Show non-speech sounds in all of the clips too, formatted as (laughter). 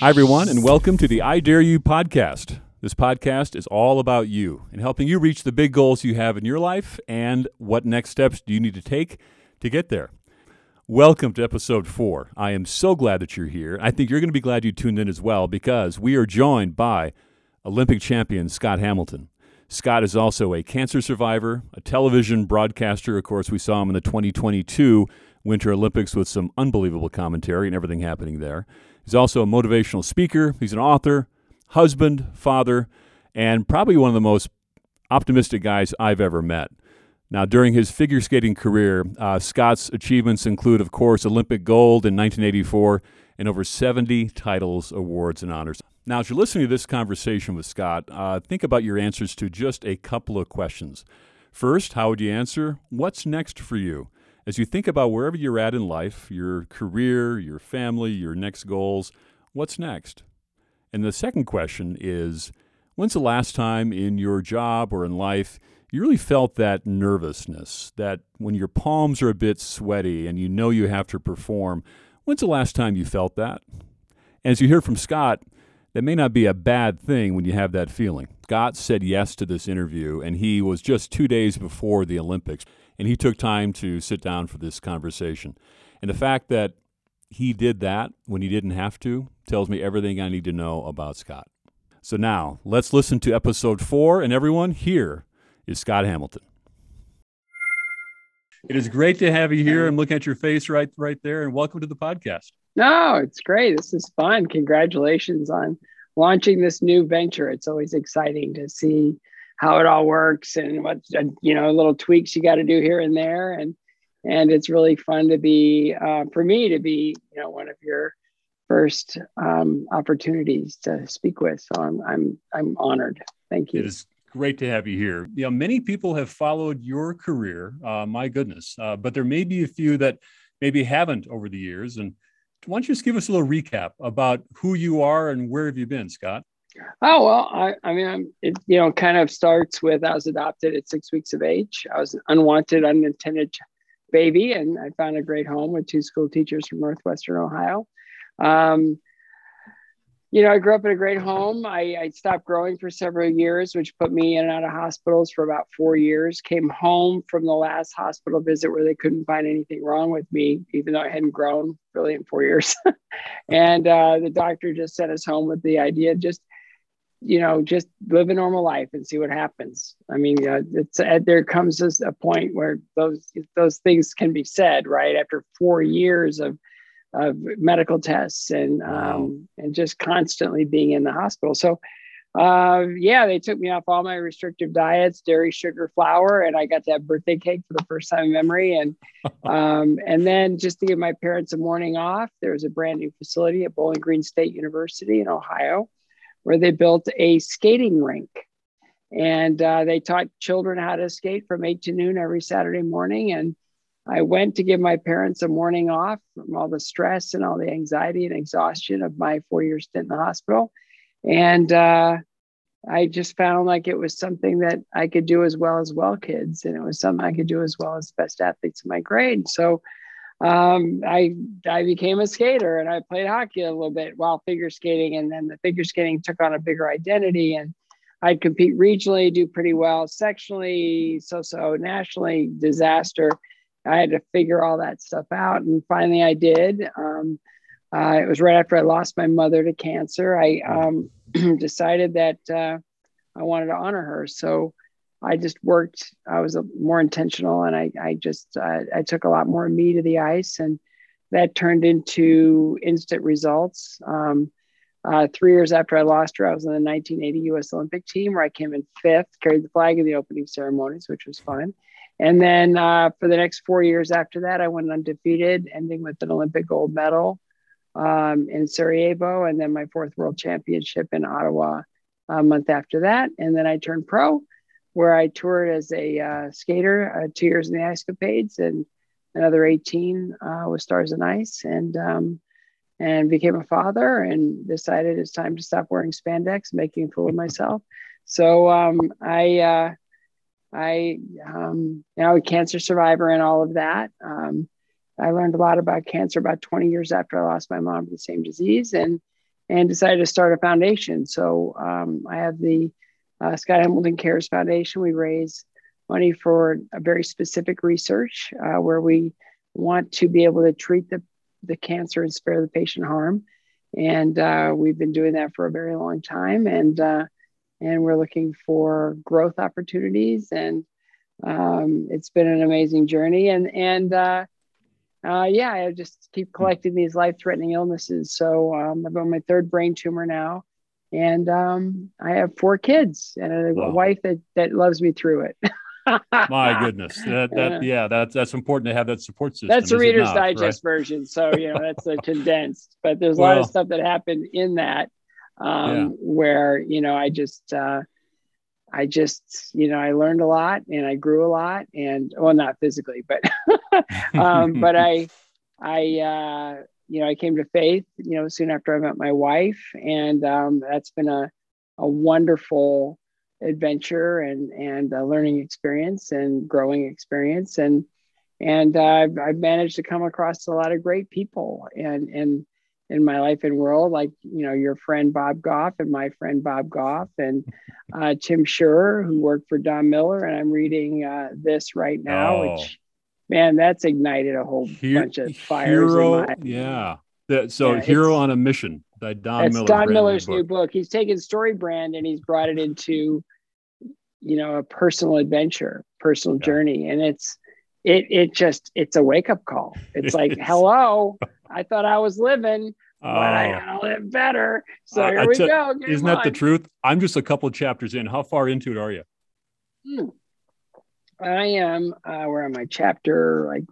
Hi, everyone, and welcome to the I Dare You podcast. This podcast is all about you and helping you reach the big goals you have in your life and what next steps do you need to take to get there. Welcome to episode four. I am so glad that you're here. I think you're going to be glad you tuned in as well because we are joined by Olympic champion Scott Hamilton. Scott is also a cancer survivor, a television broadcaster. Of course, we saw him in the 2022 Winter Olympics with some unbelievable commentary and everything happening there. He's also a motivational speaker, he's an author, husband, father, and probably one of the most optimistic guys I've ever met. Now, during his figure skating career, uh, Scott's achievements include, of course, Olympic gold in 1984 and over 70 titles, awards, and honors. Now, as you're listening to this conversation with Scott, uh, think about your answers to just a couple of questions. First, how would you answer? What's next for you? As you think about wherever you're at in life, your career, your family, your next goals, what's next? And the second question is when's the last time in your job or in life you really felt that nervousness, that when your palms are a bit sweaty and you know you have to perform, when's the last time you felt that? As you hear from Scott, that may not be a bad thing when you have that feeling. Scott said yes to this interview, and he was just two days before the Olympics, and he took time to sit down for this conversation. And the fact that he did that when he didn't have to tells me everything I need to know about Scott. So now, let's listen to episode four, and everyone, here is Scott Hamilton. It is great to have you here. I'm looking at your face right right there, and welcome to the podcast. No, it's great. This is fun. Congratulations on launching this new venture. It's always exciting to see how it all works and what you know little tweaks you got to do here and there, and and it's really fun to be uh, for me to be you know one of your first um, opportunities to speak with. So I'm I'm I'm honored. Thank you. It is great to have you here. You know, many people have followed your career. Uh, my goodness, uh, but there may be a few that maybe haven't over the years. And why don't you just give us a little recap about who you are and where have you been, Scott? Oh well, I, I mean, I'm, it you know kind of starts with I was adopted at six weeks of age. I was an unwanted, unintended baby, and I found a great home with two school teachers from Northwestern Ohio. Um, you know, I grew up in a great home. I, I, stopped growing for several years, which put me in and out of hospitals for about four years. Came home from the last hospital visit where they couldn't find anything wrong with me, even though I hadn't grown really in four years. (laughs) and uh, the doctor just sent us home with the idea just, you know, just live a normal life and see what happens. I mean, uh, it's uh, there comes a point where those those things can be said, right? After four years of of medical tests and um, and just constantly being in the hospital. So, uh, yeah, they took me off all my restrictive diets, dairy, sugar, flour, and I got to have birthday cake for the first time in memory. And (laughs) um, and then just to give my parents a morning off, there was a brand new facility at Bowling Green State University in Ohio, where they built a skating rink. And uh, they taught children how to skate from eight to noon every Saturday morning. And I went to give my parents a morning off from all the stress and all the anxiety and exhaustion of my four year stint in the hospital. And uh, I just found like it was something that I could do as well as well kids. And it was something I could do as well as best athletes in my grade. So um, I, I became a skater and I played hockey a little bit while figure skating. And then the figure skating took on a bigger identity. And I'd compete regionally, do pretty well, sectionally, so so, nationally, disaster I had to figure all that stuff out. And finally, I did. Um, uh, it was right after I lost my mother to cancer. I um, (clears throat) decided that uh, I wanted to honor her. So I just worked. I was more intentional, and I, I just uh, I took a lot more me to the ice, and that turned into instant results. Um, uh, three years after I lost her, I was on the 1980 U.S. Olympic team, where I came in fifth, carried the flag in the opening ceremonies, which was fun. And then uh, for the next four years after that, I went undefeated, ending with an Olympic gold medal um, in Sarajevo, and then my fourth world championship in Ottawa a month after that. And then I turned pro, where I toured as a uh, skater, uh, two years in the Ice Capades, and another 18 uh, with Stars on Ice, and um, and became a father, and decided it's time to stop wearing spandex, making a fool of myself. So um, I uh, I, um, know, a cancer survivor and all of that. Um, I learned a lot about cancer about 20 years after I lost my mom to the same disease. And, and decided to start a foundation. So um, I have the uh, Scott Hamilton Cares Foundation. We raise money for a very specific research uh, where we want to be able to treat the, the cancer and spare the patient harm. And uh, we've been doing that for a very long time. And, uh, and we're looking for growth opportunities. And um, it's been an amazing journey. And, and uh, uh, yeah, I just keep collecting these life threatening illnesses. So um, I'm on my third brain tumor now. And um, I have four kids and a, wow. wife that, that loves me through it. (laughs) My goodness, that, that yeah, that's that's important to have that support system. That's the Reader's not, Digest right? version, so you know that's a (laughs) condensed. But there's a well, lot of stuff that happened in that um, yeah. where you know I just uh, I just you know I learned a lot and I grew a lot and well not physically but (laughs) um, but I I uh, you know I came to faith you know soon after I met my wife. And um, that's been a a wonderful adventure and and a learning experience and growing experience. And and uh, I've, I've managed to come across a lot of great people and and in my life and world like you know your friend bob goff and my friend bob goff and uh, tim Schurrer, who worked for don miller. And i'm reading uh, this right now oh. which man that's ignited a whole bunch of fires hero, yeah the, so yeah, hero on a mission by Don That's Miller. Don Miller's new book. He's taken story brand and he's brought it into, you know, a personal adventure, personal yeah. journey, and it's it it just it's a wake up call. It's like, (laughs) hello, I thought I was living, but I oh. gotta live better. So uh, here we t- go. Get isn't that the truth? I'm just a couple chapters in. How far into it are you? Hmm. I am. Uh, where am I? Chapter like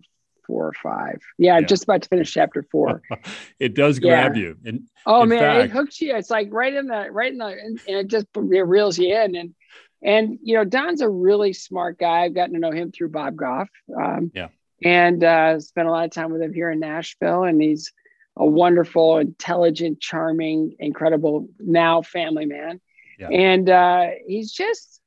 four or five. Yeah, yeah. just about to finish chapter four. (laughs) it does grab yeah. you. And oh man, fact, it hooks you. It's like right in the right in the and, it just it reels you in. And and you know, Don's a really smart guy. I've gotten to know him through Bob Goff. Um, yeah. And uh, spent a lot of time with him here in Nashville, and he's a wonderful, intelligent, charming, incredible now family man. Yeah. And uh, he's just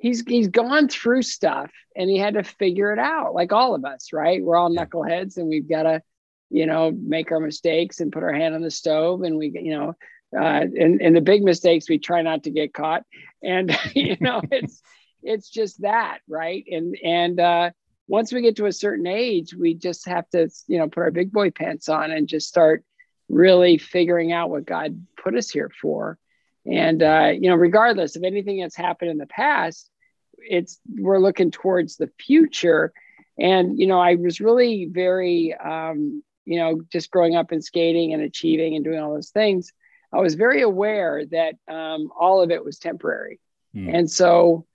he's he's gone through stuff and he had to figure it out like all of us right? We're all knuckleheads and we've got to you know make our mistakes and put our hand on the stove and we you know uh, and, and the big mistakes we try not to get caught. And (laughs) you know (laughs) it's it's just that right? And and uh, once we get to a certain age we just have to you know put our big boy pants on and just start really figuring out what god put us here for and uh, you know, regardless of anything that's happened in the past, it's we're looking towards the future. And you know, I was really very, um, you know, just growing up and skating and achieving and doing all those things. I was very aware that um, all of it was temporary, mm. and so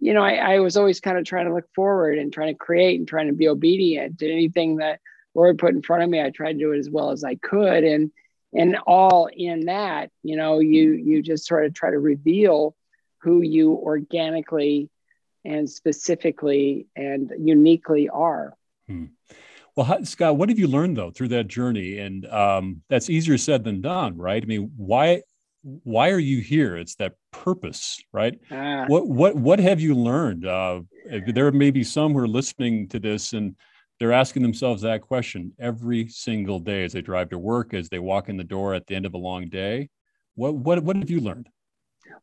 you know, I, I was always kind of trying to look forward and trying to create and trying to be obedient to anything that Lord put in front of me. I tried to do it as well as I could, and and all in that you know you you just sort of try to reveal who you organically and specifically and uniquely are. Hmm. well scott what have you learned though through that journey? And um, that's easier said than done right? I mean why why are you here? It's that purpose right? Ah. what what what have you learned? Uh, there may be some who are listening to this and they're asking themselves that question every single day as they drive to work, as they walk in the door at the end of a long day. What what what have you learned?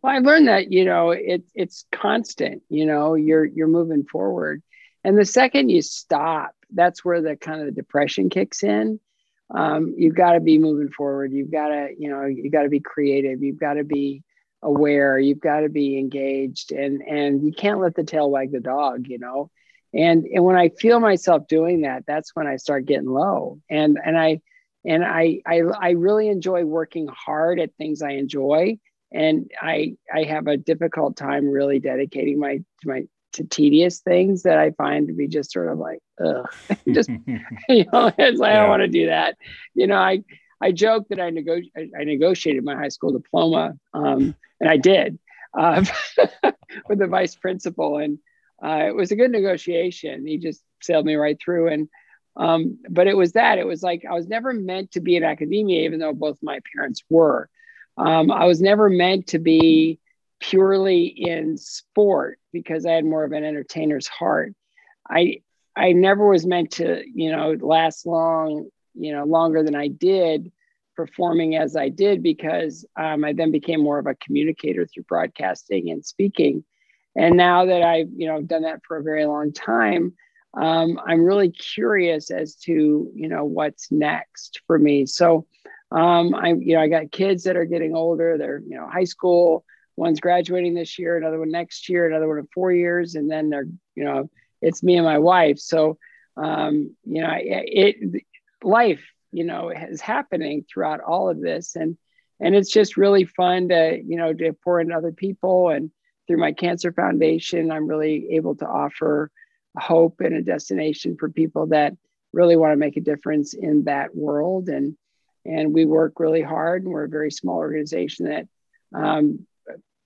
Well, I learned that you know it it's constant. You know, you're you're moving forward, and the second you stop, that's where the kind of the depression kicks in. Um, you've got to be moving forward. You've got to you know you've got to be creative. You've got to be aware. You've got to be engaged, and and you can't let the tail wag the dog. You know, and and when i feel myself doing that that's when i start getting low. And and i and I, I i really enjoy working hard at things i enjoy. And i i have a difficult time really dedicating my to my to tedious things that i find to be just sort of like ugh (laughs) just (laughs) you know it's like yeah. i don't want to do that. You know i i joke that i nego- I, negotiated my high school diploma um, and i did uh, (laughs) with the vice principal. And uh, it was a good negotiation. He just sailed me right through. And, um, but it was that, it was like, I was never meant to be in academia, even though both my parents were. Um, I was never meant to be purely in sport because I had more of an entertainer's heart. I, I never was meant to, you know, last long, you know, longer than I did performing as I did because um, I then became more of a communicator through broadcasting and speaking. And now that I've you know done that for a very long time, um, I'm really curious as to you know what's next for me. So um, I you know I got kids that are getting older. They're you know high school. One's graduating this year, another one next year, another one in four years, and then they're you know it's me and my wife. So um, you know it, it life you know is happening throughout all of this, and and it's just really fun to you know to pour into other people and through my cancer foundation, I'm really able to offer hope and a destination for people that really want to make a difference in that world. And and we work really hard. And we're a very small organization that um,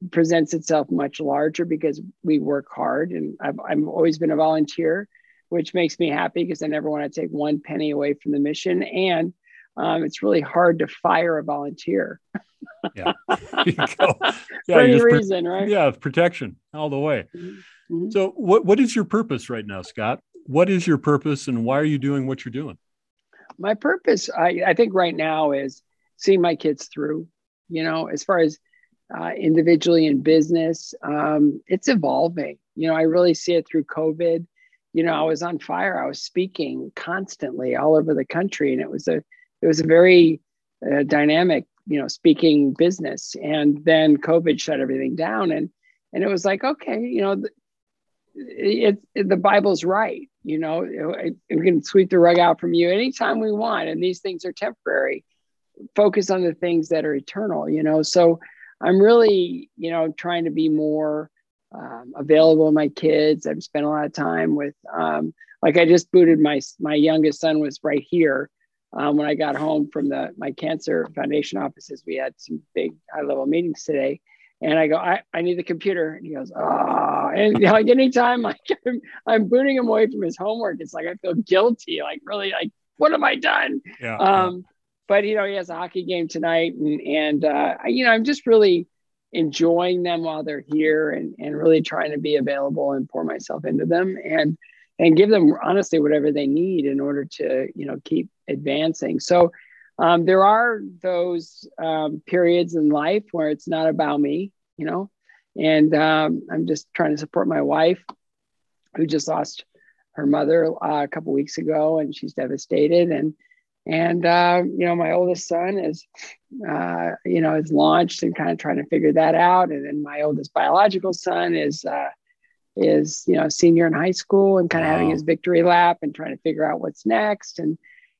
presents itself much larger because we work hard. And I've, I've always been a volunteer, which makes me happy because I never want to take one penny away from the mission. And um, it's really hard to fire a volunteer. yeah. (laughs) (laughs) yeah For any reason, right? Yeah, protection all the way. Mm-hmm. mm-hmm. So, what what is your purpose right now, Scott? What is your purpose, and why are you doing what you're doing? My purpose, I, I think, right now is seeing my kids through. You know, as far as uh, individually in business, um, it's evolving. You know, I really see it through COVID. You know, I was on fire. I was speaking constantly all over the country, and it was a it was a very uh, dynamic you know speaking business. And then covid shut everything down and and it was like okay you know it, it the bible's right you know we can sweep the rug out from you anytime we want and these things are temporary. Focus on the things that are eternal you know so i'm really you know trying to be more um, available to my kids. I've spent a lot of time with um, like i just booted my my youngest son was right here um, when I got home from the my cancer foundation offices, we had some big high level meetings today. And I go, I, I need the computer. And he goes, oh, and you know, like anytime like (laughs) I'm, I'm booting him away from his homework, it's like I feel guilty. Like really, like what have I done? Yeah. Um, but you know, he has a hockey game tonight, and and uh, you know, I'm just really enjoying them while they're here, and and really trying to be available and pour myself into them. And and give them honestly whatever they need in order to you know keep advancing. So um, there are those um, periods in life where it's not about me you know and um, i'm just trying to support my wife who just lost her mother uh, a couple weeks ago and she's devastated. And and uh, you know my oldest son is uh, you know is launched and kind of trying to figure that out. And then my oldest biological son is uh, is you know senior in high school and kind of wow. having his victory lap and trying to figure out what's next. And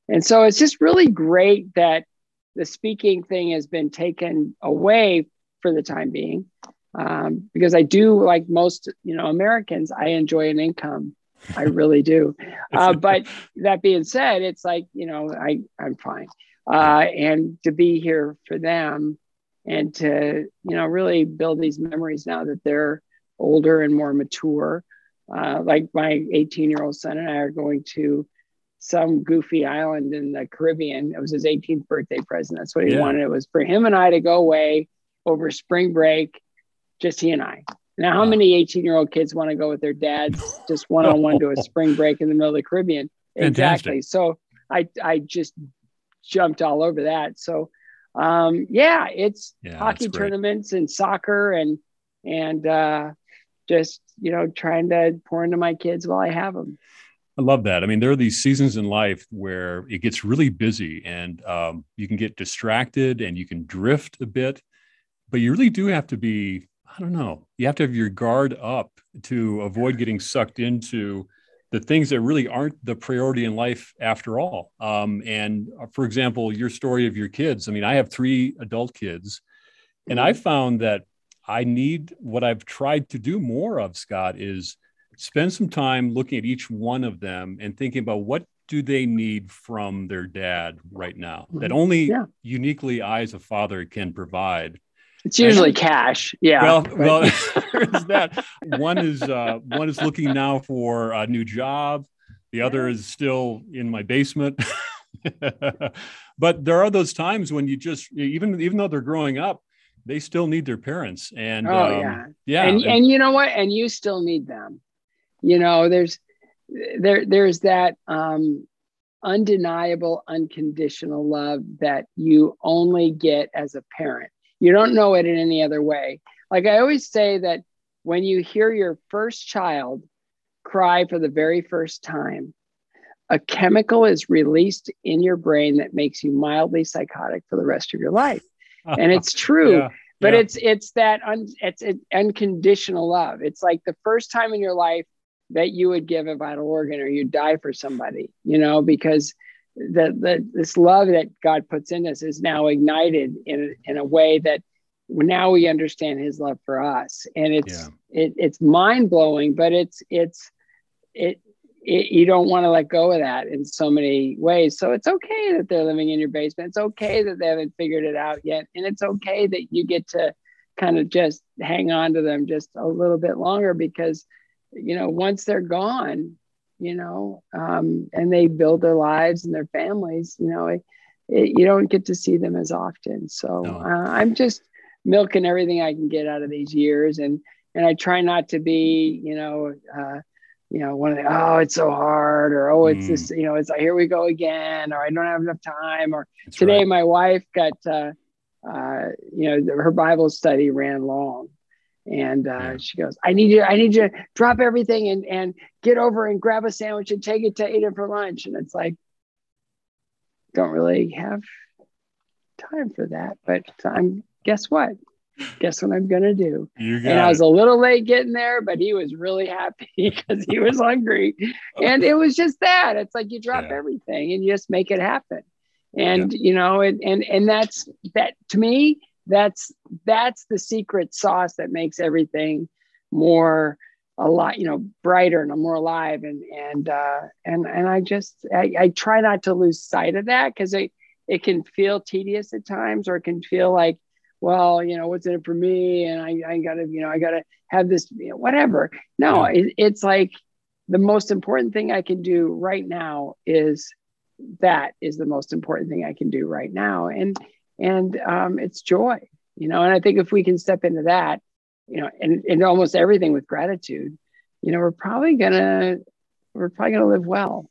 and so it's just really great that the speaking thing has been taken away for the time being um, because i do like most you know americans i enjoy an income. I really do. (laughs) Uh, but that being said it's like you know i i'm fine. Uh, and to be here for them and to you know really build these memories now that they're older and more mature. Uh, like my 18 year old son and I are going to some goofy island in the Caribbean. It was his 18th birthday present. That's what he yeah. wanted. It was for him and I to go away over spring break, just he and I. Now, how many 18 year old kids want to go with their dads just one on one to a spring break in the middle of the Caribbean? Fantastic. Exactly. So I, I just jumped all over that. So, um, yeah, it's yeah, hockey tournaments and soccer and, and, uh, just you know trying to pour into my kids while I have them. I love that. I mean, there are these seasons in life where it gets really busy and um, you can get distracted and you can drift a bit, but you really do have to be, I don't know, you have to have your guard up to avoid getting sucked into the things that really aren't the priority in life after all. Um, and uh, for example, your story of your kids, I mean, I have three adult kids, and I found that I need what I've tried to do more of, Scott, is spend some time looking at each one of them and thinking about what do they need from their dad right now that mm-hmm. only yeah. uniquely I as a father can provide. It's usually and, cash. Yeah. Well, right. well, (laughs) is that one is uh, one is looking now for a new job. The other is still in my basement. (laughs) but there are those times when you just even even though they're growing up, they still need their parents and oh um, yeah yeah and, and, and you know what and you still need them you know there's there there's that um undeniable, unconditional love that you only get as a parent. You don't know it in any other way. Like I always say that when you hear your first child cry for the very first time, a chemical is released in your brain that makes you mildly psychotic for the rest of your life. And it's (laughs) true. yeah, but yeah. it's it's that un, it's, it's unconditional love. It's like the first time in your life that you would give a vital organ or you die for somebody, you know, because the, the this love that God puts in us is now ignited in in a way that now we understand His love for us, and it's yeah. it, it's mind blowing, but it's it's it, it you don't want to let go of that in so many ways. So it's okay that they're living in your basement. It's okay that they haven't figured it out yet, and it's okay that you get to kind of just hang on to them just a little bit longer because you know once they're gone you know um, and they build their lives and their families you know it, it, you don't get to see them as often so no. uh, i'm just milking everything i can get out of these years and and i try not to be you know uh, you know, one of the, oh, it's so hard, or oh, it's mm. this, you know, it's like, here we go again, or I don't have enough time, or That's today right. my wife got, uh, uh, you know, her Bible study ran long. And uh, yeah. she goes, I need you, I need you to drop everything and, and get over and grab a sandwich and take it to eat it for lunch. And it's like, don't really have time for that. But I'm, guess what? Guess what I'm gonna do? and I was a little late getting there, but he was really happy (laughs) because he was hungry. And it was just that. It's like you drop yeah. everything and you just make it happen. And yeah. you know, and and and that's that to me, that's that's the secret sauce that makes everything more a lot, you know, brighter and more alive. And and uh and and I just I, I try not to lose sight of that because it it can feel tedious at times or it can feel like well, you know, what's in it for me? And I, I gotta, you know, I gotta have this, you know, whatever. No, it, it's like the most important thing I can do right now is that is the most important thing I can do right now. And, and um, it's joy, you know, and I think if we can step into that, you know, and, and almost everything with gratitude, you know, we're probably gonna, we're probably gonna live well.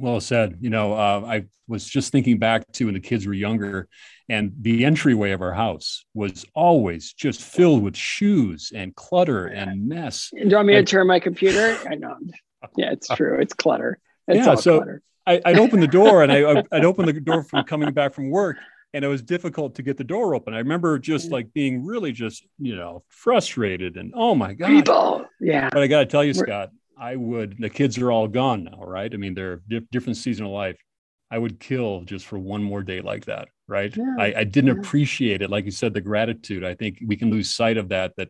Well said. You know, uh, I was just thinking back to when the kids were younger, and the entryway of our house was always just filled with shoes and clutter and mess. Do you want me and, to turn my computer? I know. (laughs) Yeah, it's true. It's clutter. It's yeah, so clutter. I, would open the door and I, (laughs) I'd open the door from coming back from work, and it was difficult to get the door open. I remember just like being really just you know frustrated and oh my god, people, yeah. But I got to tell you, Scott, I would, the kids are all gone now, right? I mean, they're di- different season of life. I would kill just for one more day like that, right? Yeah. I, I, didn't yeah. appreciate it. Like you said, the gratitude. I think we can lose sight of that, that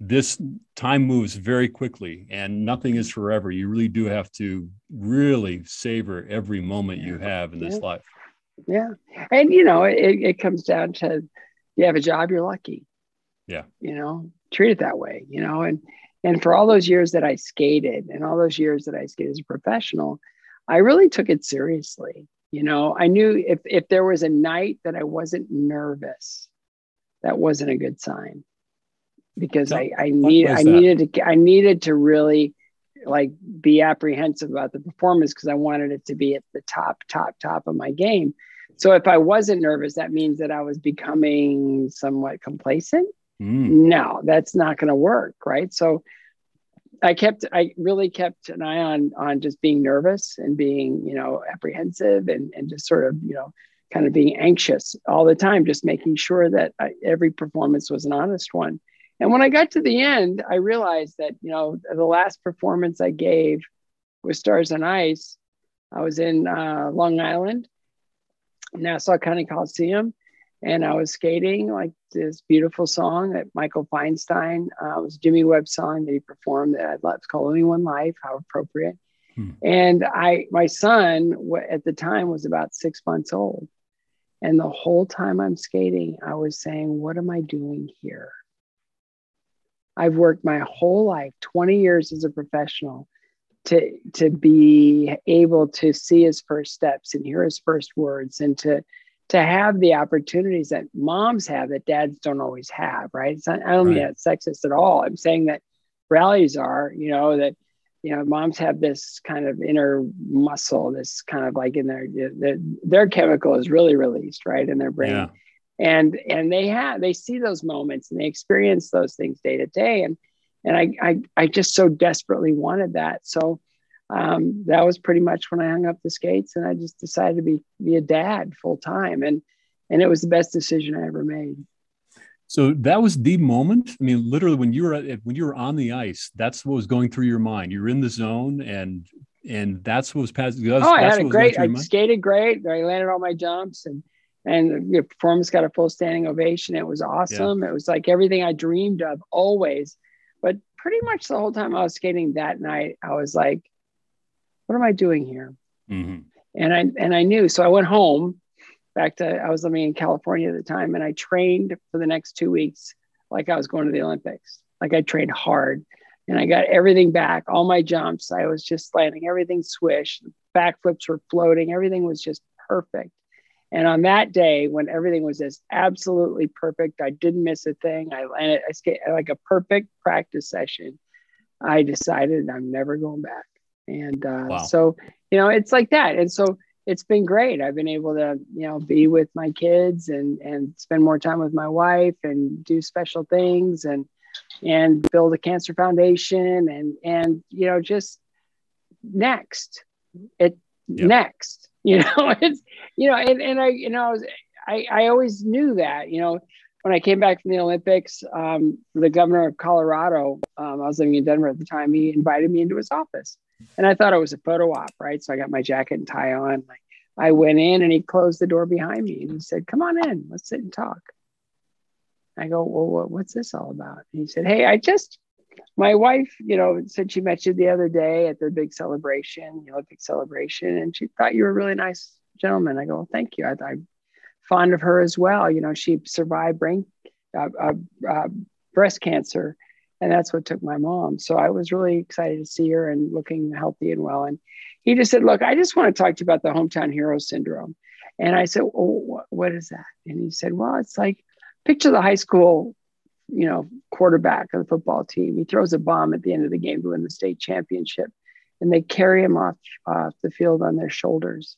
this time moves very quickly and nothing is forever. You really do have to really savor every moment yeah. you have in this life. Yeah. And, you know, it, it comes down to you have a job, you're lucky. Yeah. You know, treat it that way, you know, and, and for all those years that I skated and all those years that I skated as a professional, I really took it seriously. You know, I knew if, if there was a night that I wasn't nervous, that wasn't a good sign because I, I need I needed to I needed to really like be apprehensive about the performance because I wanted it to be at the top, top, top of my game. So if I wasn't nervous, that means that I was becoming somewhat complacent Mm. No, that's not going to work, right? So I kept, I really kept an eye on on just being nervous and being, you know, apprehensive and and just sort of, you know, kind of being anxious all the time, just making sure that I, every performance was an honest one. And when I got to the end, I realized that, you know, the last performance I gave with Stars on Ice, I was in uh, Long Island, Nassau County Coliseum, and I was skating like this beautiful song that Michael Feinstein uh, was Jimmy Webb's song that he performed that I love. It's called Only One Life. How appropriate. Hmm. And I, my son at the time was about six months old, and the whole time I'm skating, I was saying, "What am I doing here?" I've worked my whole life, 20 years as a professional, to to be able to see his first steps and hear his first words and to to have the opportunities that moms have that dads don't always have, right? Not, I don't right. mean that sexist at all. I'm saying that rallies are, you know, that you know, moms have this kind of inner muscle, this kind of like in their their, their chemical is really released, right, in their brain. Yeah. And and they have they see those moments and they experience those things day to day. And and I I I just so desperately wanted that. So um, that was pretty much when I hung up the skates and I just decided to be be a dad full time. And and it was the best decision I ever made. So that was the moment. I mean, literally, when you were at, when you were on the ice, that's what was going through your mind. You're in the zone, and and that's what was passing. oh, I had a great. I skated great. I landed all my jumps, and and the performance got a full standing ovation. It was awesome. Yeah. It was like everything I dreamed of always. But pretty much the whole time I was skating that night, I was like, "What am I doing here?" Mm-hmm. And I and I knew. So I went home back to I was living in California at the time, and I trained for the next two weeks like I was going to the Olympics. Like I trained hard, and I got everything back, all my jumps. I was just landing everything swish, backflips were floating, everything was just perfect. And on that day, when everything was just absolutely perfect, I didn't miss a thing. I landed, I skated like a perfect practice session. I decided I'm never going back. And uh, wow. so, you know, it's like that. And so it's been great. I've been able to, you know, be with my kids and and spend more time with my wife and do special things and and build a cancer foundation and and you know just next it yep. next (laughs) you know it's you know and, and i you know I, I always knew that you know when i came back from the olympics um, the governor of colorado um, i was living in denver at the time he invited me into his office and I thought it was a photo op, right? So I got my jacket and tie on. Like I went in and he closed the door behind me and he said, Come on in, let's sit and talk. I go, Well, what's this all about? And he said, Hey, I just, my wife, you know, said she met you the other day at the big celebration, the Olympic celebration, and she thought you were a really nice gentleman. I go, well, Thank you. I, I'm fond of her as well. You know, she survived brain, uh, uh, uh, breast cancer and that's what took my mom. So I was really excited to see her and looking healthy and well. And he just said, "Look, I just want to talk to you about the hometown hero syndrome." And I said, well, "What is that?" And he said, "Well, it's like picture the high school, you know, quarterback of the football team. He throws a bomb at the end of the game to win the state championship, and they carry him off off the field on their shoulders."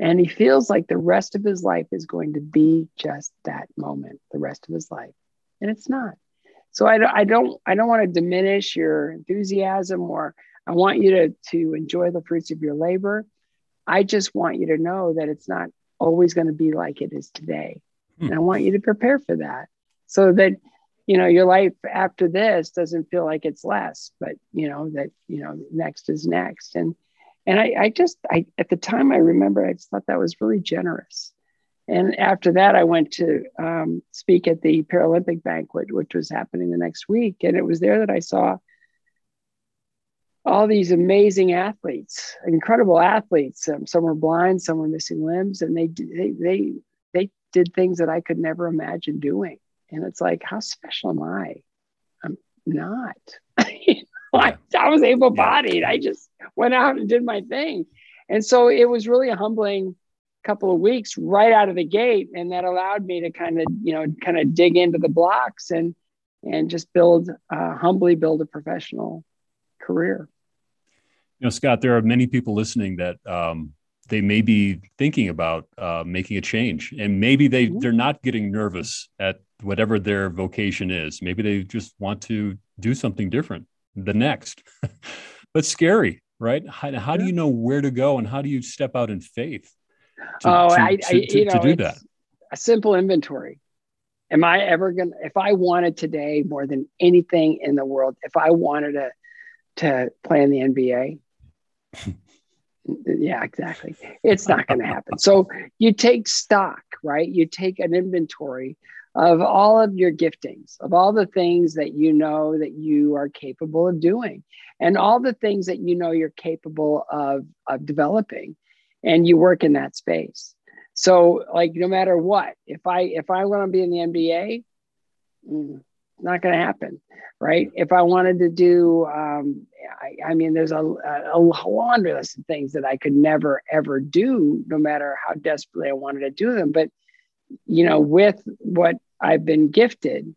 And he feels like the rest of his life is going to be just that moment, the rest of his life. And it's not so I, I don't I don't want to diminish your enthusiasm or I want you to to enjoy the fruits of your labor. I just want you to know that it's not always going to be like it is today. Hmm. And I want you to prepare for that so that you know your life after this doesn't feel like it's less, but you know that you know next is next. And and I, I just I at the time I remember I just thought that was really generous. And after that, I went to um, speak at the Paralympic banquet, which was happening the next week. And it was there that I saw all these amazing athletes, incredible athletes. Um, some were blind, some were missing limbs, and they, they they they did things that I could never imagine doing. And it's like, how special am I? I'm not. (laughs) I, I was able-bodied. I just went out and did my thing, and so it was really a humbling couple of weeks right out of the gate. And that allowed me to kind of you know kind of dig into the blocks and and just build uh, humbly build a professional career. You know scott there are many people listening that um, they may be thinking about uh, making a change. And maybe they mm-hmm. they're not getting nervous at whatever their vocation is. Maybe they just want to do something different the next. (laughs) But scary right? How, how yeah. do you know where to go and how do you step out in faith to, oh, to, I, to, I, you know, to do that. A simple inventory. Am I ever gonna? If I wanted today more than anything in the world, if I wanted to to play in the NBA, (laughs) yeah, exactly. It's not going to happen. So you take stock, right? You take an inventory of all of your giftings, of all the things that you know that you are capable of doing, and all the things that you know you're capable of, of developing and you work in that space. So like no matter what, if I if I want to be in the NBA, mm, not going to happen, right? If I wanted to do, um, I, I, mean, there's a, a, laundry list of things that I could never ever do, no matter how desperately I wanted to do them. But you know, with what I've been gifted,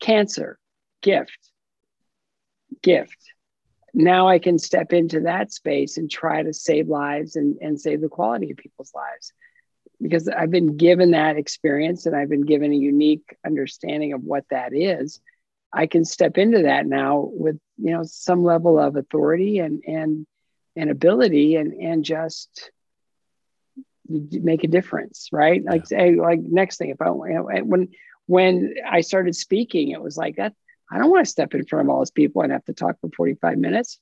cancer, gift, gift, now I can step into that space and try to save lives and, and save the quality of people's lives. Because I've been given that experience and I've been given a unique understanding of what that is. I can step into that now with you know some level of authority and and and ability and and just make a difference, right? Like yeah. say like next thing if I you know, when when I started speaking, it was like that I don't want to step in front of all these people and have to talk for 45 minutes.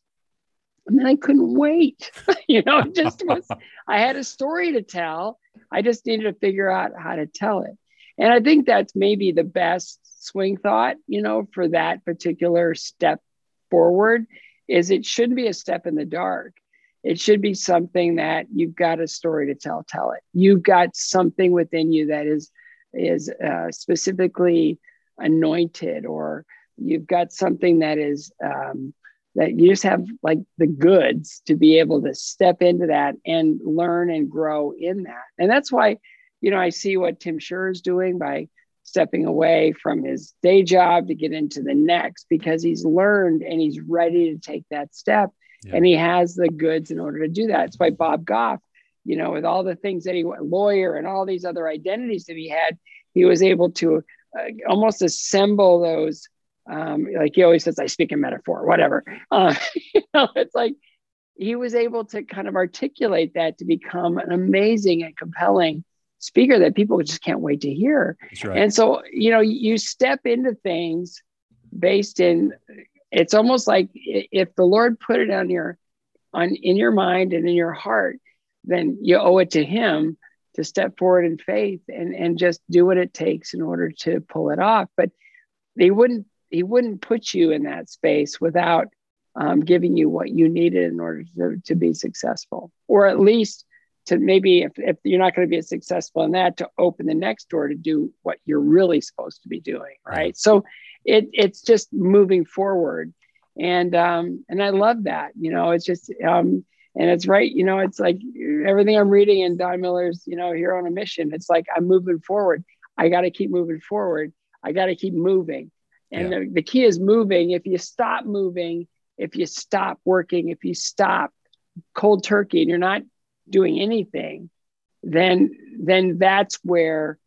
And then I couldn't wait. (laughs) you know, just was, I had a story to tell. I just needed to figure out how to tell it. And I think that's maybe the best swing thought, you know, for that particular step forward is it shouldn't be a step in the dark. It should be something that you've got a story to tell, tell it. You've got something within you that is is uh, specifically anointed or you've got something that is um, that you just have like the goods to be able to step into that and learn and grow in that. And that's why, you know, I see what Tim Schurrer is doing by stepping away from his day job to get into the next because he's learned and he's ready to take that step yeah. and he has the goods in order to do that. It's why Bob Goff, you know, with all the things that he lawyer and all these other identities that he had, he was able to uh, almost assemble those um, like he always says, I speak in metaphor, whatever. Uh, (laughs) you know, it's like he was able to kind of articulate that to become an amazing and compelling speaker that people just can't wait to hear. Right. And so, you know, you step into things based in it's almost like if the Lord put it on your on in your mind and in your heart, then you owe it to him to step forward in faith and and just do what it takes in order to pull it off. But they wouldn't he wouldn't put you in that space without um, giving you what you needed in order to, to be successful. Or at least to maybe if, if you're not going to be successful in that to open the next door to do what you're really supposed to be doing right. so it it's just moving forward. And um and i love that you know it's just um and it's right you know it's like everything i'm reading in don miller's you know hero on a mission it's like i'm moving forward. I got to keep moving forward. I got to keep moving and yeah. the, the key is moving. If you stop moving, if you stop working, if you stop cold turkey and you're not doing anything, then then that's where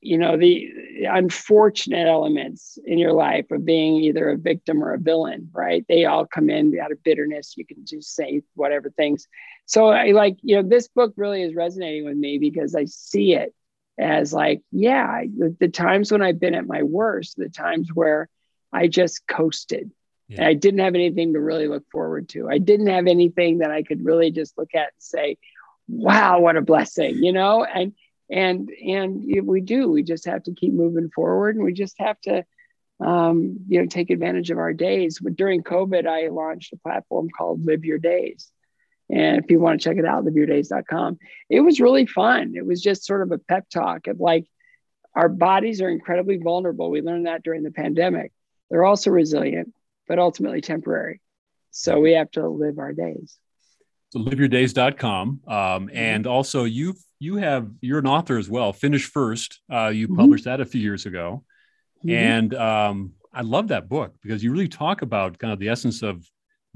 you know the unfortunate elements in your life of being either a victim or a villain right they all come in out of bitterness you can just say whatever things so i like you know this book really is resonating with me because i see it as like, yeah, the, the, times when I've been at my worst, the times where I just coasted. Yeah. And I didn't have anything to really look forward to. I didn't have anything that I could really just look at and say, wow, what a blessing, you know? And and and we do. We just have to keep moving forward and we just have to um, you know, take advantage of our days. But during COVID, I launched a platform called Live Your Days and if you want to check it out, liveyourdays.com. It was really fun. It was just sort of a pep talk of like, our bodies are incredibly vulnerable. We learned that during the pandemic. They're also resilient, but ultimately temporary. So we have to live our days. So liveyourdays.com. Um, mm-hmm. and also you've, you have you're an author as well. Finish first. Uh, you mm-hmm. published that a few years ago. Mm-hmm. And um, I love that book because you really talk about kind of the essence of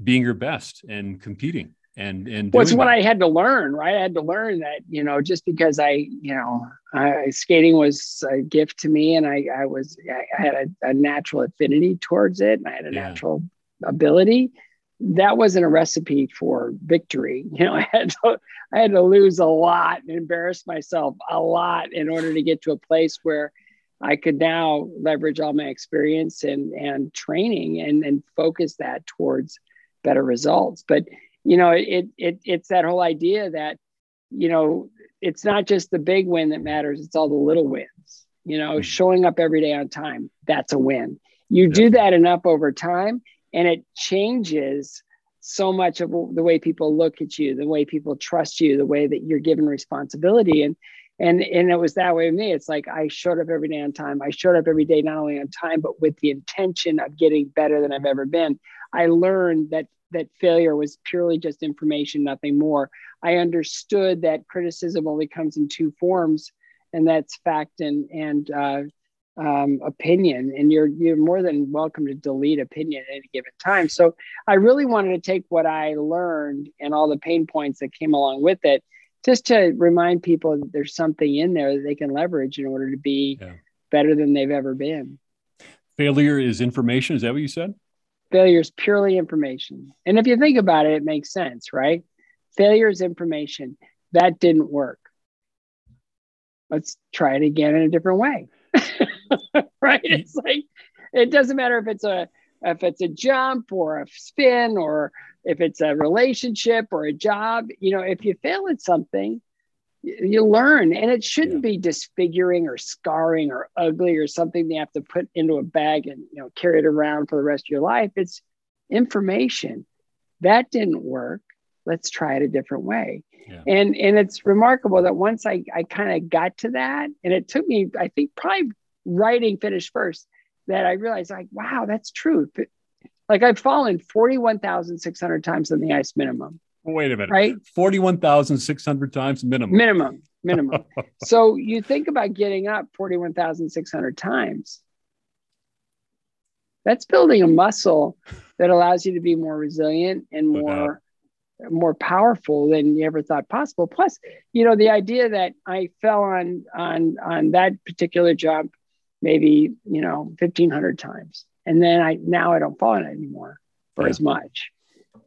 being your best and competing and and well, it's what I had to learn, right? I had to learn that you know just because I you know I, skating was a gift to me, and I I was I had a, a natural affinity towards it, and I had a yeah. natural ability. That wasn't a recipe for victory. (laughs) You know, I had to I had to lose a lot and embarrass myself a lot in order to get to a place where I could now leverage all my experience and and training and and focus that towards better results. But you know, it, it it's that whole idea that, you know, it's not just the big win that matters, it's all the little wins. You know, mm-hmm. showing up every day on time, that's a win. You do that enough over time and it changes so much of the way people look at you, the way people trust you, the way that you're given responsibility. And and and it was that way with me. It's like I showed up every day on time. I showed up every day not only on time, but with the intention of getting better than I've ever been. I learned that that failure was purely just information, nothing more. I understood that criticism only comes in two forms, and that's fact and and uh, um, opinion, and you're you're more than welcome to delete opinion at any given time. So I really wanted to take what I learned and all the pain points that came along with it, just to remind people that there's something in there that they can leverage in order to be yeah. better than they've ever been. Failure is information. Is that what you said? Failure is purely information. And if you think about it, it makes sense, right? Failure is information. That didn't work. Let's try it again in a different way. (laughs) right? Mm-hmm. It's like it doesn't matter if it's a if it's a jump or a spin or if it's a relationship or a job, you know, if you fail at something, you learn and it shouldn't yeah. be disfiguring or scarring or ugly or something you have to put into a bag and you know carry it around for the rest of your life. It's information. That didn't work. Let's try it a different way. Yeah. and and it's remarkable that once i i kind of got to that and it took me i think probably writing Finish First that i realized like wow that's true. Like i've fallen 41600 times on the ice minimum Wait a minute. Right? 41,600 times minimum. Minimum. Minimum. (laughs) so you think about getting up 41,600 times. That's building a muscle that allows you to be more resilient and more more powerful than you ever thought possible. Plus, you know, the idea that I fell on on on that particular jump maybe, you know, 1500 times. And then I now I don't fall on it anymore for yeah. as much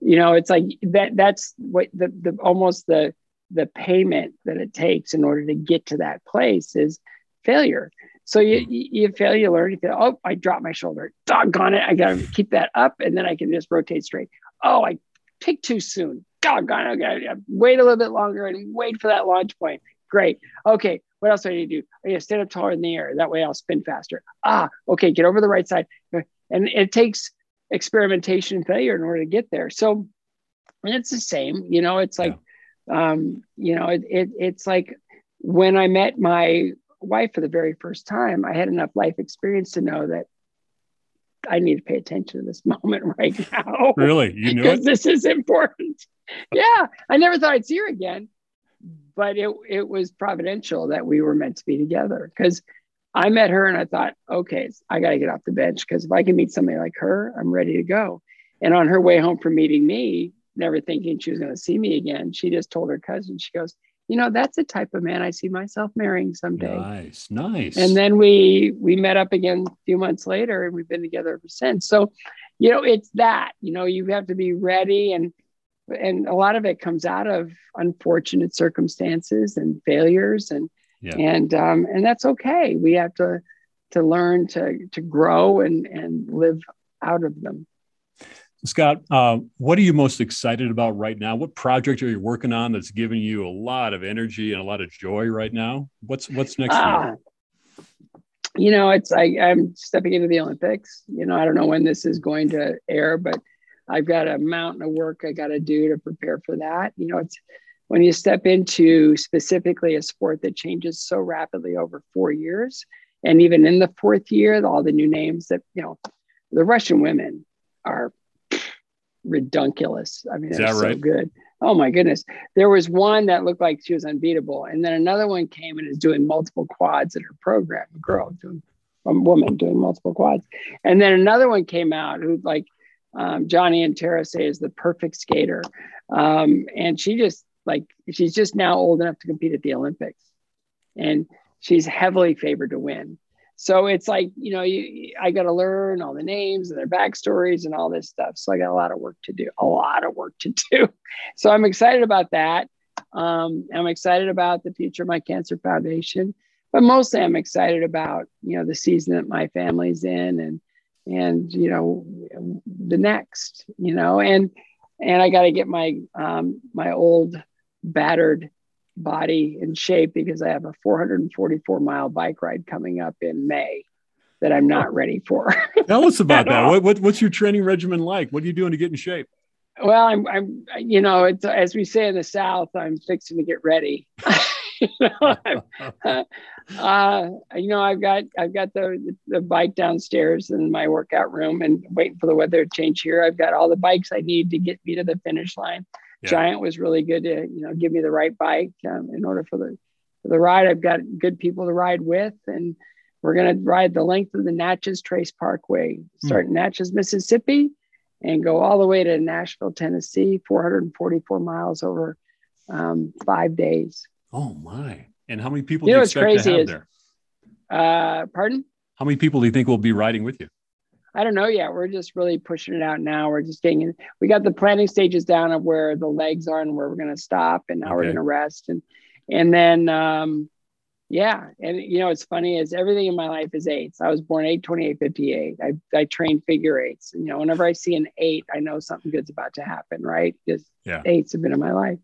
you know it's like that that's what the, the almost the the payment that it takes in order to get to that place is failure. So you hmm. you fail you learn you feel oh i dropped my shoulder. Doggone it. I gotta keep that up and then i can just rotate straight. Oh i picked too soon. Doggone it. I gotta wait a little bit longer and wait for that launch point. Great. Okay what else do i need to do? I got to stand up taller in the air. That way i'll spin faster. Ah okay get over the right side. And it takes experimentation and failure in order to get there. So and it's the same, you know, it's like, yeah. um, you know, it, it, it's like when I met my wife for the very first time, I had enough life experience to know that I need to pay attention to this (laughs) moment right now. Really? You knew it? This is important. yeah. I never thought I'd see her again, but it, it was providential that we were meant to be together because I met her and I thought, okay, I got to get off the bench because if I can meet somebody like her, I'm ready to go. And on her way home from meeting me, never thinking she was going to see me again, she just told her cousin, she goes, you know, that's the type of man I see myself marrying someday. Nice, nice. And then we we met up again a few months later, and we've been together ever since. So, you know, it's that. You know, you have to be ready, and and a lot of it comes out of unfortunate circumstances and failures, and yeah. and um, and that's okay. We have to to learn to to grow and and live out of them. Scott, uh, what are you most excited about right now? What project are you working on that's giving you a lot of energy and a lot of joy right now? What's what's next? Uh, you you know, it's I, I'm stepping into the Olympics. You know, I don't know when this is going to air, but I've got a mountain of work I got to do to prepare for that. You know, it's when you step into specifically a sport that changes so rapidly over four years, and even in the fourth year, all the new names that, you know, the Russian women are redunculous. I mean, they're so right? good. Oh my goodness. There was one that looked like she was unbeatable. And then another one came and is doing multiple quads in her program, a girl doing a woman doing multiple quads. And then another one came out who like um, Johnny and Tara say is the perfect skater. Um, and she just like she's just now old enough to compete at the Olympics, and she's heavily favored to win. So it's like you know, you, I got to learn all the names and their backstories and all this stuff. So I got a lot of work to do, a lot of work to (laughs) do. So I'm excited about that. Um, I'm excited about the future of my cancer foundation, but mostly I'm excited about you know the season that my family's in and and you know the next you know and and I got to get my um, my old battered body and shape because I have a 444 mile bike ride coming up in May that I'm not ready for. (laughs) Tell us about that. (laughs) What, what, what's your training regimen like? What are you doing to get in shape? Well, I'm, I'm, you know, it's as we say in the South, I'm fixing to get ready. (laughs) you know, uh, you know, I've got, I've got the the bike downstairs in my workout room, and waiting for the weather to change here. I've got all the bikes I need to get me to the finish line yeah. Giant was really good to you know give me the right bike um, in order for the for the ride. I've got good people to ride with, and we're going to ride the length of the Natchez Trace Parkway, start in Natchez, Mississippi, and go all the way to Nashville, Tennessee, 444 miles over um, five days. Oh my! And how many people You do you expect to have is- there? Uh, pardon? How many people do you think will be riding with you? I don't know yet. We're just really pushing it out now. We're just getting in. We got the planning stages down of where the legs are and where we're going to stop and how we're going to rest. And, and then, um, yeah. And, you know, it's funny is everything in my life is eights. I was born 8, 28, 58. I, I train figure eights. And, You know, whenever I see an eight, I know something good's about to happen, right? Because Yeah. eights have been in my life.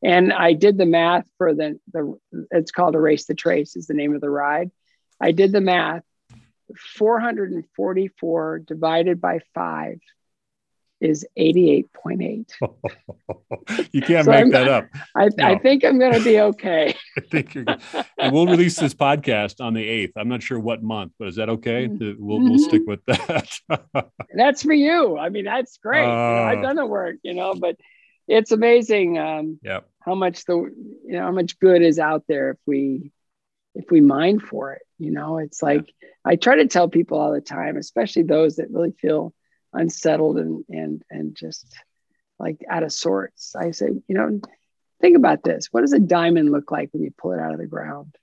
And I did the math for the, the, it's called Erase the Trace is the name of the ride. I did the math 444 divided by five is 88.8. (laughs) you can't So make I'm- that up. (laughs) I, I think I'm going to be (laughs) okay. I think you're. And we'll release this podcast on the 8th. I'm not sure what month, but is that okay? To- We'll, we'll Mhm. stick with that. That's for you. I mean, that's great. You know, Uh. I've done the work, you know, but it's amazing um, yep. how much the, you know, how much good is out there if we, if we mine for it, you know, it's like, I try to tell people all the time, especially those that really feel unsettled and, and, and just like out of sorts. I say, you know, think about this. What does a diamond look like when you pull it out of the ground?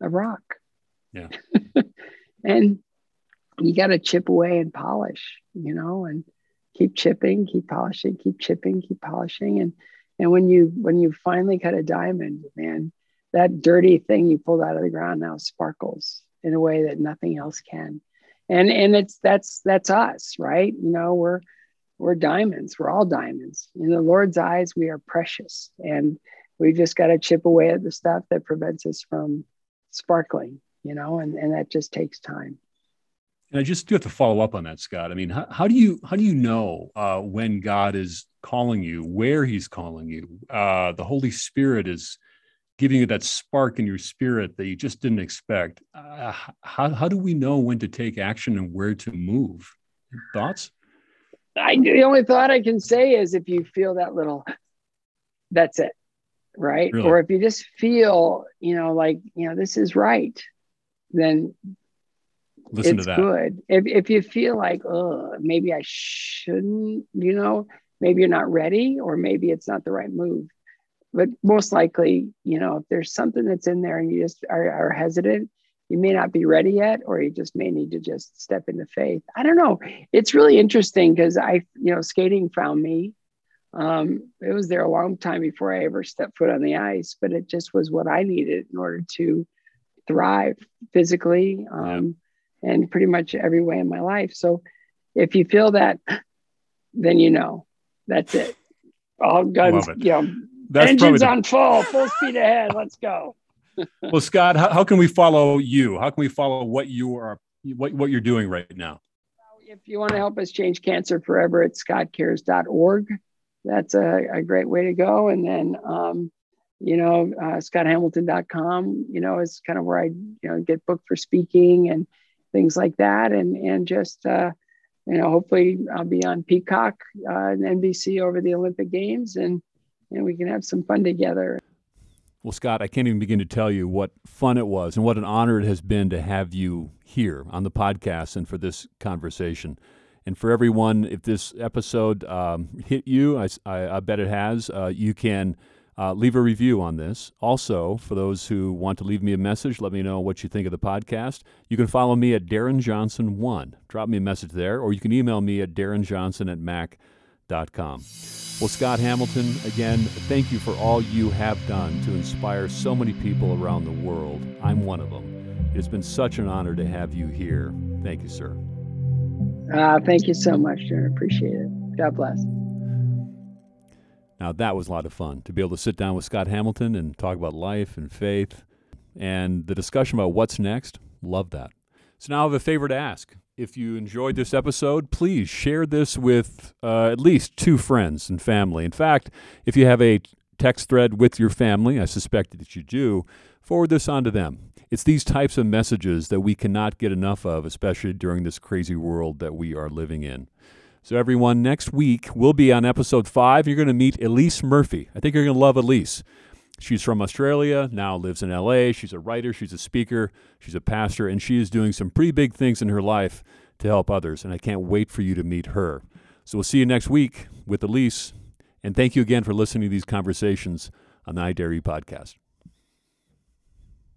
A rock. Yeah. (laughs) and you got to chip away and polish, you know, and keep chipping, keep polishing, keep chipping, keep polishing. And, and when you, when you finally cut a diamond, man, that dirty thing you pulled out of the ground now sparkles in a way that nothing else can. And, and it's, that's, that's us, right? You know, we're, we're diamonds. We're all diamonds. In the Lord's eyes, we are precious. And we just got to chip away at the stuff that prevents us from sparkling, you know, and, and that just takes time. And I just do have to follow up on that, Scott. I mean, how, how do you how do you know uh, when God is calling you, where He's calling you? Uh, the Holy Spirit is giving you that spark in your spirit that you just didn't expect. Uh, how how do we know when to take action and where to move? Thoughts? I the only thought I can say is if you feel that little, that's it, right? Really? Or if you just feel, you know, like you know this is right, then Listen it's to that. good. If if you feel like, oh, maybe I shouldn't, you know, maybe you're not ready, or maybe it's not the right move. But most likely, you know, if there's something that's in there and you just are, are hesitant, you may not be ready yet, or you just may need to just step into faith. I don't know. It's really interesting because I, you know, skating found me. Um, it was there a long time before I ever stepped foot on the ice, but it just was what I needed in order to thrive physically um, and pretty much every way in my life. So if you feel that, then you know that's it. All guns, you know, That's engines the, on full, full speed ahead. Let's go. well, Scott. How, how can we follow you? How can we follow what you are what what you're doing right now? If you want to help us change cancer forever, it's scottcares.org. That's a, a great way to go. And then, um, you know, uh, scotthamilton.com, you know, is kind of where I, you know, get booked for speaking and things like that. And, and just, uh, you know, hopefully I'll be on Peacock uh, and NBC over the Olympic Games and, and we can have some fun together. Well, Scott, I can't even begin to tell you what fun it was and what an honor it has been to have you here on the podcast and for this conversation. And for everyone, if this episode um, hit you, I, I, I bet it has, uh, you can uh, leave a review on this. Also, for those who want to leave me a message, let me know what you think of the podcast. You can follow me at Darren Johnson1. Drop me a message there, or you can email me at darrenjohnson at mac.com. Well, Scott Hamilton, again, thank you for all you have done to inspire so many people around the world. I'm one of them. It's been such an honor to have you here. Thank you, sir. Uh, thank you so much, Jared. Appreciate it. God bless. Now, that was a lot of fun to be able to sit down with Scott Hamilton and talk about life and faith and the discussion about what's next. Love that. So, now I have a favor to ask. If you enjoyed this episode, please share this with uh, at least two friends and family. In fact, if you have a text thread with your family, I suspect that you do, forward this on to them. It's these types of messages that we cannot get enough of, especially during this crazy world that we are living in. So, everyone, next week we'll be on episode five. You're going to meet Elise Murphy. I think you're going to love Elise. She's from Australia, now lives in LA. She's a writer, she's a speaker, she's a pastor, and she is doing some pretty big things in her life to help others. And I can't wait for you to meet her. So we'll see you next week with Elise. And thank you again for listening to these conversations on the I Dare You podcast.